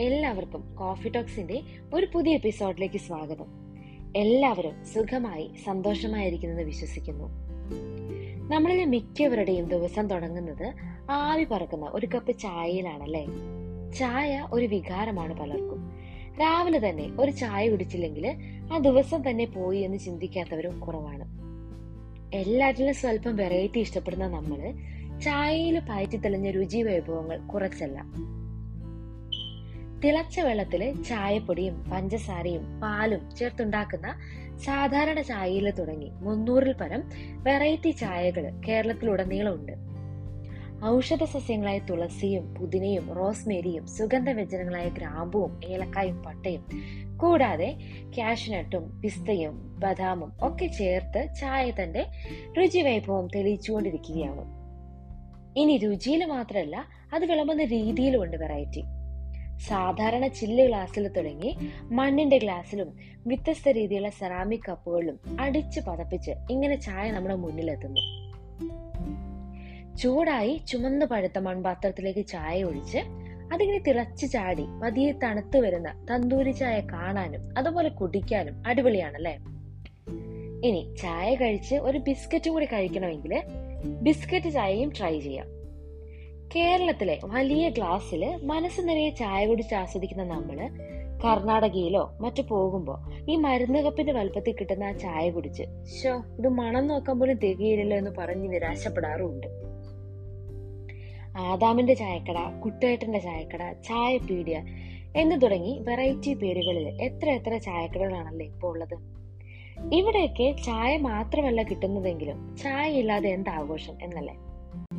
എല്ലാവർക്കും കോഫി ടോക്സിന്റെ ഒരു പുതിയ എപ്പിസോഡിലേക്ക് സ്വാഗതം. എല്ലാവരും സുഖമായി സന്തോഷമായിരിക്കുന്നെന്ന് വിശ്വസിക്കുന്നു. നമ്മളിലെ മിക്കവരുടെയും ദിവസം തുടങ്ങുന്നത് ആവി പറക്കുന്ന ഒരു കപ്പ് ചായയിലാണല്ലേ? ചായ ഒരു വികാരമാണ് പലർക്കും. രാവിലെ തന്നെ ഒരു ചായ കുടിച്ചില്ലെങ്കിൽ ആ ദിവസം തന്നെ പോയി എന്ന് ചിന്തിക്കാത്തവരും കുറവാണ്. എല്ലാറ്റിലും സ്വല്പം വെറൈറ്റി ഇഷ്ടപ്പെടുന്ന നമ്മൾ ചായയിൽ പയറ്റി തെളിഞ്ഞ രുചി വൈഭവങ്ങൾ കുറച്ചല്ല. തിളച്ച വെള്ളത്തിൽ ചായപ്പൊടിയും പഞ്ചസാരയും പാലും ചേർത്തുണ്ടാക്കുന്ന സാധാരണ ചായയിൽ തുടങ്ങി മുന്നൂറിൽ പരം വെറൈറ്റി ചായകൾ കേരളത്തിലുടനീളമുണ്ട്. ഔഷധ സസ്യങ്ങളായ തുളസിയും പുതിനയും റോസ്മേരിയും സുഗന്ധവ്യഞ്ജനങ്ങളായ ഗ്രാമ്പുവും ഏലക്കായും പട്ടയും കൂടാതെ കാഷ്നട്ടും പിസ്തയും ബദാമും ഒക്കെ ചേർത്ത് ചായ തന്റെ രുചി വൈഭവം തെളിയിച്ചുകൊണ്ടിരിക്കുകയാണ്. ഇനി രുചിയിൽ മാത്രമല്ല അത് വിളമ്പുന്ന രീതിയിലുമുണ്ട് വെറൈറ്റി സാധാരണ ചില്ല് ഗ്ലാസ്സിൽ തുടങ്ങി മണ്ണിന്റെ ഗ്ലാസ്സിലും വ്യത്യസ്ത രീതിയിലുള്ള സെറാമിക് കപ്പുകളിലും അടിച്ചു പതപ്പിച്ച് ഇങ്ങനെ ചായ നമ്മുടെ മുന്നിലെത്തുന്നു. ചൂടായി ചുമന്ന് പഴുത്ത മൺപാത്രത്തിലേക്ക് ചായ ഒഴിച്ച് അതിങ്ങനെ തിളച്ചു ചാടി പതിയെ തണുത്തു വരുന്ന തന്തൂരി ചായ കാണാനും അതുപോലെ കുടിക്കാനും അടിപൊളിയാണല്ലേ? ഇനി ചായ കഴിച്ച് ഒരു ബിസ്ക്കറ്റും കൂടി കഴിക്കണമെങ്കിൽ ബിസ്ക്കറ്റ് ചായയും ട്രൈ ചെയ്യാം. കേരളത്തിലെ വലിയ ഗ്ലാസ്സിൽ മനസ്സ് നിറയെ ചായ കുടിച്ച് ആസ്വദിക്കുന്ന നമ്മൾ കർണാടകയിലോ മറ്റു പോകുമ്പോ ഈ മരുന്ന് കപ്പിന്റെ വലുപ്പത്തിൽ കിട്ടുന്ന ആ ചായ കുടിച്ച് ഷോ ഇത് മണം നോക്കാൻ പോലും തികയില്ലല്ലോ എന്ന് പറഞ്ഞ് നിരാശപ്പെടാറുമുണ്ട്. ആദാമിന്റെ ചായക്കട കുട്ടേട്ടന്റെ ചായക്കട ചായ പീഡിയ എന്ന് തുടങ്ങി വെറൈറ്റി പേരുകളിൽ എത്ര എത്ര ചായക്കടകളാണല്ലേ ഇപ്പോൾ ഉള്ളത്. ഇവിടെയൊക്കെ ചായ മാത്രമല്ല കിട്ടുന്നതെങ്കിലും ചായ ഇല്ലാതെ എന്താഘോഷം എന്നല്ലേ?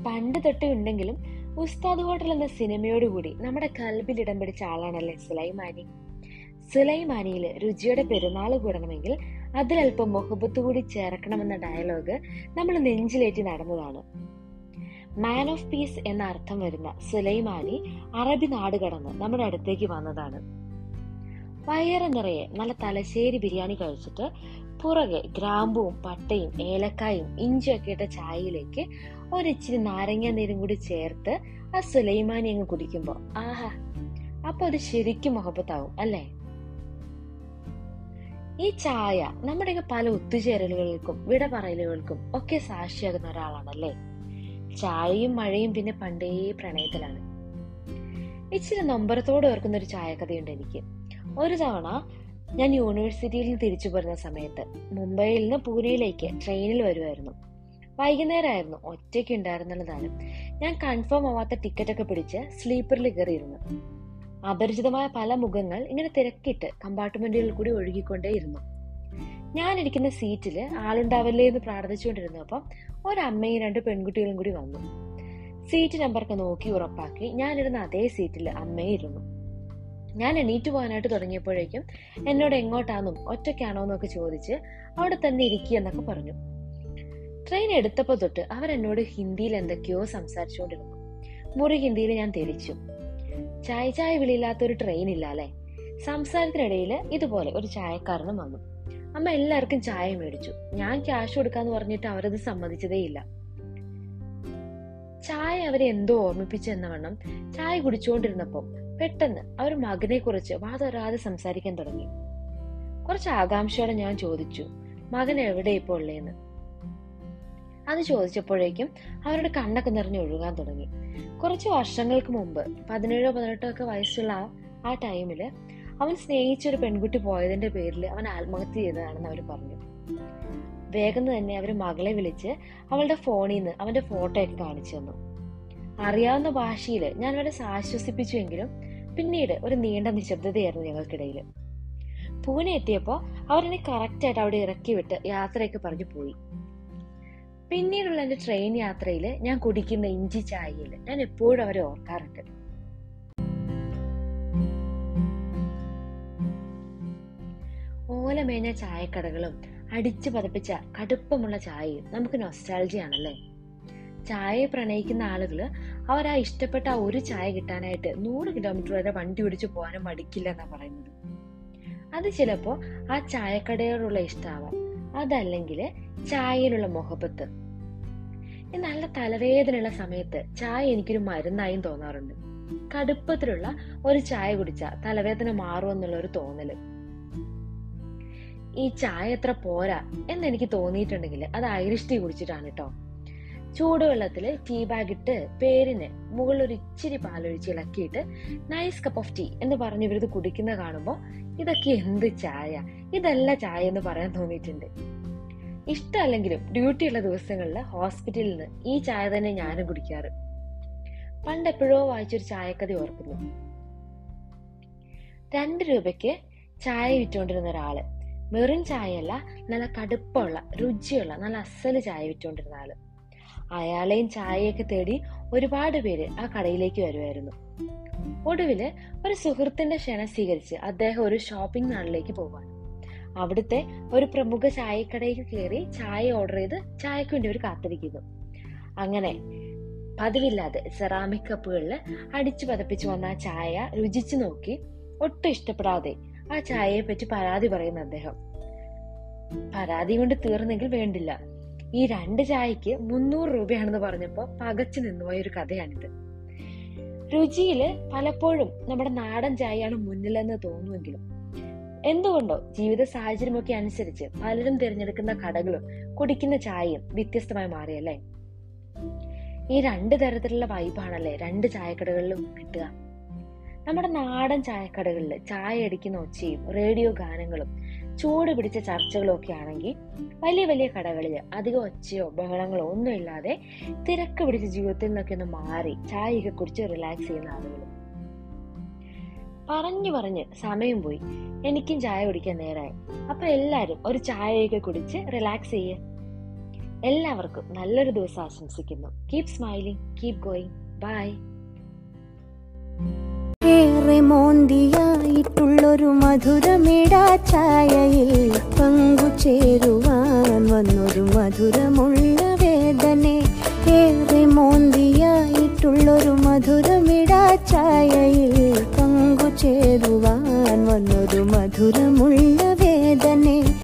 പണ്ട് തൊട്ടേ ഉണ്ടെങ്കിലും ഉസ്താദ് ഹോട്ടൽ എന്ന സിനിമയോടുകൂടി നമ്മുടെ കൽബിൽ ഇടം പിടിച്ച ആളാണല്ലേ സുലൈമാനി. സുലൈമാനിയിൽ രുചിയുടെ പെരുന്നാൾ കൂടണമെങ്കിൽ അതിലല്പം മുഹബത്ത് കൂടി ചേർക്കണമെന്ന ഡയലോഗ് നമ്മൾ നെഞ്ചിലേറ്റി നടന്നതാണ്. മാൻ ഓഫ് പീസ് എന്ന അർത്ഥം വരുന്ന സുലൈമാനി അറബി നാട് കടന്ന് നമ്മുടെ അടുത്തേക്ക് വന്നതാണ്. വയറ നിറയെ നല്ല തലശ്ശേരി ബിരിയാണി കഴിച്ചിട്ട് പുറകെ ഗ്രാമ്പുവും പട്ടയും ഏലക്കായും ഇഞ്ചിയൊക്കെ ഇട്ട ചായയിലേക്ക് ഒരിച്ചിരി നാരങ്ങ നീരും കൂടി ചേർത്ത് ആ സുലൈമാനി അങ്ങ് കുടിക്കുമ്പോ ആഹാ അപ്പൊ അത് ശരിക്കും മുഹബത്താവും അല്ലേ? ഈ ചായ നമ്മുടെയൊക്കെ പല ഒത്തുചേരലുകൾക്കും വിട പറയലുകൾക്കും ഒക്കെ സാക്ഷിയാകുന്ന ഒരാളാണല്ലേ? ചായയും മഴയും പിന്നെ പണ്ടേ പ്രണയത്തിലാണ്. ഇച്ചിരി നൊമ്പരത്തോട് ഓർക്കുന്ന ഒരു ചായക്കഥയുണ്ട് എനിക്ക്. ഒരു തവണ ഞാൻ യൂണിവേഴ്സിറ്റിയിൽ നിന്ന് തിരിച്ചു പോരുന്ന സമയത്ത് മുംബൈയിൽ നിന്ന് പൂനെയിലേക്ക് ട്രെയിനിൽ വരുമായിരുന്നു വൈകുന്നേരമായിരുന്നു ഒറ്റയ്ക്ക് ഉണ്ടായിരുന്നുള്ളതാണ്. ഞാൻ കൺഫേം ആവാത്ത ടിക്കറ്റൊക്കെ പിടിച്ച് സ്ലീപ്പറിൽ കയറിയിരുന്നു. അപരിചിതമായ പല മുഖങ്ങൾ ഇങ്ങനെ തിരക്കിട്ട് കമ്പാർട്ട്മെന്റുകളിൽ കൂടി ഒഴുകിക്കൊണ്ടേയിരുന്നു. ഞാൻ ഇരിക്കുന്ന സീറ്റിൽ ആളുണ്ടാവില്ലേ എന്ന് പ്രാർത്ഥിച്ചുകൊണ്ടിരുന്നപ്പം ഒരമ്മയും രണ്ട് പെൺകുട്ടികളും കൂടി വന്നു. സീറ്റ് നമ്പറൊക്കെ നോക്കി ഉറപ്പാക്കി ഞാനിരുന്ന അതേ സീറ്റിൽ അമ്മയും ഇരുന്നു. ഞാൻ എണീറ്റ് പോകാനായിട്ട് തുടങ്ങിയപ്പോഴേക്കും എന്നോട് എങ്ങോട്ടാണെന്നും ഒറ്റയ്ക്കാണോ എന്നൊക്കെ ചോദിച്ച് അവിടെ തന്നെ ഇരിക്കുക എന്നൊക്കെ പറഞ്ഞു. ട്രെയിൻ എടുത്തപ്പോൾ തൊട്ട് അവരെന്നോട് ഹിന്ദിയിൽ എന്തൊക്കെയോ സംസാരിച്ചുകൊണ്ടിരുന്നു. മുറി ഹിന്ദിയിൽ ഞാൻ തിരിച്ചു. ചായ ചായ വിളിയില്ലാത്ത ഒരു ട്രെയിൻ ഇല്ല അല്ലെ? സംസാരത്തിനിടയിൽ ഇതുപോലെ ഒരു ചായക്കാരനും വന്നു. അമ്മ എല്ലാവർക്കും ചായ മേടിച്ചു. ഞാൻ ക്യാഷ് കൊടുക്കാന്ന് പറഞ്ഞിട്ട് അവരത് സമ്മതിച്ചതേയില്ല ചായ അവരെ എന്തോ ഓർമ്മിപ്പിച്ചു എന്ന വണ്ണം ചായ കുടിച്ചുകൊണ്ടിരുന്നപ്പോ പെട്ടെന്ന് അവർ മകനെ കുറിച്ച് വാതൊരാതെ സംസാരിക്കാൻ തുടങ്ങി. കുറച്ച് ആകാംക്ഷയോടെ ഞാൻ ചോദിച്ചു മകൻ എവിടെ ഇപ്പോൾ ഉള്ളേന്ന്? അത് ചോദിച്ചപ്പോഴേക്കും അവരുടെ കണ്ണൊക്കെ നിറഞ്ഞു ഒഴുകാൻ തുടങ്ങി. കുറച്ച് വർഷങ്ങൾക്ക് മുമ്പ് പതിനേഴോ പതിനെട്ടോ ഒക്കെ വയസ്സുള്ള ആ- ടൈമിൽ അവൻ സ്നേഹിച്ച ഒരു പെൺകുട്ടി പോയതിന്റെ പേരിൽ അവൻ ആത്മഹത്യ ചെയ്തതാണെന്ന് അവർ പറഞ്ഞു. വേഗം തന്നെ അവർ മകളെ വിളിച്ച് അവളുടെ ഫോണിൽ നിന്ന് അവന്റെ ഫോട്ടോ ഒക്കെ കാണിച്ചു തന്നു. അറിയാവുന്ന ഭാഷയിൽ ഞാൻ അവരെ ആശ്വസിപ്പിച്ചുവെങ്കിലും പിന്നീട് ഒരു നീണ്ട നിശബ്ദതയായിരുന്നു ഞങ്ങൾക്കിടയിൽ പൂനെ എത്തിയപ്പോൾ അവരെന്നെ കറക്റ്റായിട്ട് അവിടെ ഇറക്കി വിട്ട് യാത്രയൊക്കെ പറഞ്ഞു പോയി. പിന്നീടുള്ള എന്റെ ട്രെയിൻ യാത്രയിൽ ഞാൻ കുടിക്കുന്ന ഇഞ്ചി ചായയിൽ ഞാൻ എപ്പോഴും അവരെ ഓർക്കാറുണ്ട്. ഓലമേഞ്ഞ ചായക്കടകളും അടിച്ചു പതപ്പിച്ച കടുപ്പമുള്ള ചായയും നമുക്ക് നൊസ്റ്റാൾജിയാണല്ലേ ചായയെ പ്രണയിക്കുന്ന ആളുകൾ അവർ ആ ഇഷ്ടപ്പെട്ട ആ ഒരു ചായ കിട്ടാനായിട്ട് നൂറ് കിലോമീറ്റർ വരെ വണ്ടി ഓടിച്ചു പോകാനും മടിക്കില്ല എന്നാ പറയുന്നത്. അത് ചിലപ്പോ ആ ചായക്കടയോടുള്ള ഇഷ്ടാവാം. അതല്ലെങ്കിൽ ചായയിലുള്ള ഈ നല്ല തലവേദനയുള്ള സമയത്ത് ചായ എനിക്കൊരു മരുന്നായും തോന്നാറുണ്ട്. കടുപ്പത്തിലുള്ള ഒരു ചായ കുടിച്ചാൽ തലവേദന മാറുമെന്നുള്ള ഒരു തോന്നൽ. ഈ ചായ എത്ര പോരാ എന്ന് എനിക്ക് തോന്നിയിട്ടുണ്ടെങ്കിൽ അത് ഐറിഷ് ടീ കുടിച്ചിട്ടാണ് കേട്ടോ ചൂടുവെള്ളത്തിൽ ടീ ബാഗ് ഇട്ട് പേരിന് മുകളിൽ ഒരു ഇച്ചിരി പാലൊഴിച്ച് ഇളക്കിയിട്ട് നൈസ് കപ്പ് ഓഫ് ടീ എന്ന് പറഞ്ഞ് ഇവരിത് കുടിക്കുന്ന കാണുമ്പോൾ ഇതൊക്കെ എന്ത് ചായ? ഇതല്ല ചായ എന്ന് പറയാൻ തോന്നിയിട്ടുണ്ട്. ഇഷ്ടമല്ലെങ്കിലും ഡ്യൂട്ടി ഉള്ള ദിവസങ്ങളിൽ ഹോസ്പിറ്റലിൽ നിന്ന് ഈ ചായ തന്നെ ഞാനും കുടിക്കാറ്. പണ്ട് എപ്പോഴോ വായിച്ചൊരു ചായക്കഥ ഓർക്കുന്നു. രണ്ട് രൂപയ്ക്ക് ചായ വിറ്റുകൊണ്ടിരുന്ന ഒരാൾ. വെറും ചായയല്ല നല്ല കടുപ്പമുള്ള രുചിയുള്ള നല്ല അസൽ ചായ വിറ്റുകൊണ്ടിരുന്ന ആൾ. അയാളെയും ചായയൊക്കെ തേടി ഒരുപാട് പേര് ആ കടയിലേക്ക് വരുമായിരുന്നു ഒടുവിൽ ഒരു സുഹൃത്തിന്റെ ക്ഷണം സ്വീകരിച്ച് അദ്ദേഹം ഒരു ഷോപ്പിംഗ് നാളിലേക്ക് പോവാണ് അവിടുത്തെ ഒരു പ്രമുഖ ചായക്കടയിൽ കയറി ചായ ഓർഡർ ചെയ്ത് ചായക്ക് വേണ്ടി അവർ കാത്തിരിക്കുന്നു. അങ്ങനെ പതിവില്ലാതെ സെറാമിക് കപ്പുകളിൽ അടിച്ചു പതപ്പിച്ചു വന്ന ആ ചായ രുചിച്ചു നോക്കി ഒട്ടും ഇഷ്ടപ്പെടാതെ ആ ചായയെ പറ്റി പരാതി പറയുന്ന അദ്ദേഹം. പരാതി കൊണ്ട് തീർന്നെങ്കിൽ വേണ്ടില്ല. ഈ രണ്ട് ചായക്ക് മുന്നൂറ് രൂപയാണെന്ന് പറഞ്ഞപ്പോൾ പകച്ചു നിന്നുപോയ ഒരു കഥയാണിത്. രുചിയിൽ പലപ്പോഴും നമ്മുടെ നാടൻ ചായയാണ് മുന്നിലെന്ന് തോന്നുമെങ്കിലും എന്തുകൊണ്ടോ ജീവിത സാഹചര്യമൊക്കെ അനുസരിച്ച് പലരും തിരഞ്ഞെടുക്കുന്ന കടകളും കുടിക്കുന്ന ചായയും വ്യത്യസ്തമായി മാറിയല്ലേ? ഈ രണ്ട് തരത്തിലുള്ള വൈബാണല്ലേ രണ്ട് ചായക്കടകളിലും കിട്ടുക. നമ്മുടെ നാടൻ ചായക്കടകളിൽ ചായ അടിക്കുന്ന ഒച്ചയും റേഡിയോ ഗാനങ്ങളും ചൂട് പിടിച്ച ചർച്ചകളൊക്കെ ആണെങ്കിൽ വലിയ വലിയ കടകളിൽ അധികം ഒച്ചയോ ബഹളങ്ങളോ ഒന്നും ഇല്ലാതെ തിരക്ക് പിടിച്ച ജീവിതത്തിൽ നിന്നൊക്കെ ഒന്ന് മാറി ചായയൊക്കെ കുടിച്ച് റിലാക്സ് ചെയ്യുന്ന ആളുകൾ. പറഞ്ഞു പറഞ്ഞ് സമയം പോയി. എനിക്കും ചായ കുടിക്കാൻ നേരായി. അപ്പൊ എല്ലാരും ഒരു ചായയൊക്കെ കുടിച്ച് റിലാക്സ് ചെയ്യേ. എല്ലാവർക്കും നല്ലൊരു ദിവസം ആശംസിക്കുന്നു. Keep smiling keep going bye ഏറെ മോന്തിയായിട്ടുള്ളൊരു മധുരമിടാ ചായയിൽ പങ്കുചേരുവാൻ വന്നൊരു മധുരമുള്ള വേദന. ഏറെ മോന്തിയായിട്ടുള്ളൊരു മധുരമിടാ ചായയിൽ പങ്കുചേരുവാൻ വന്നൊരു മധുരമുള്ള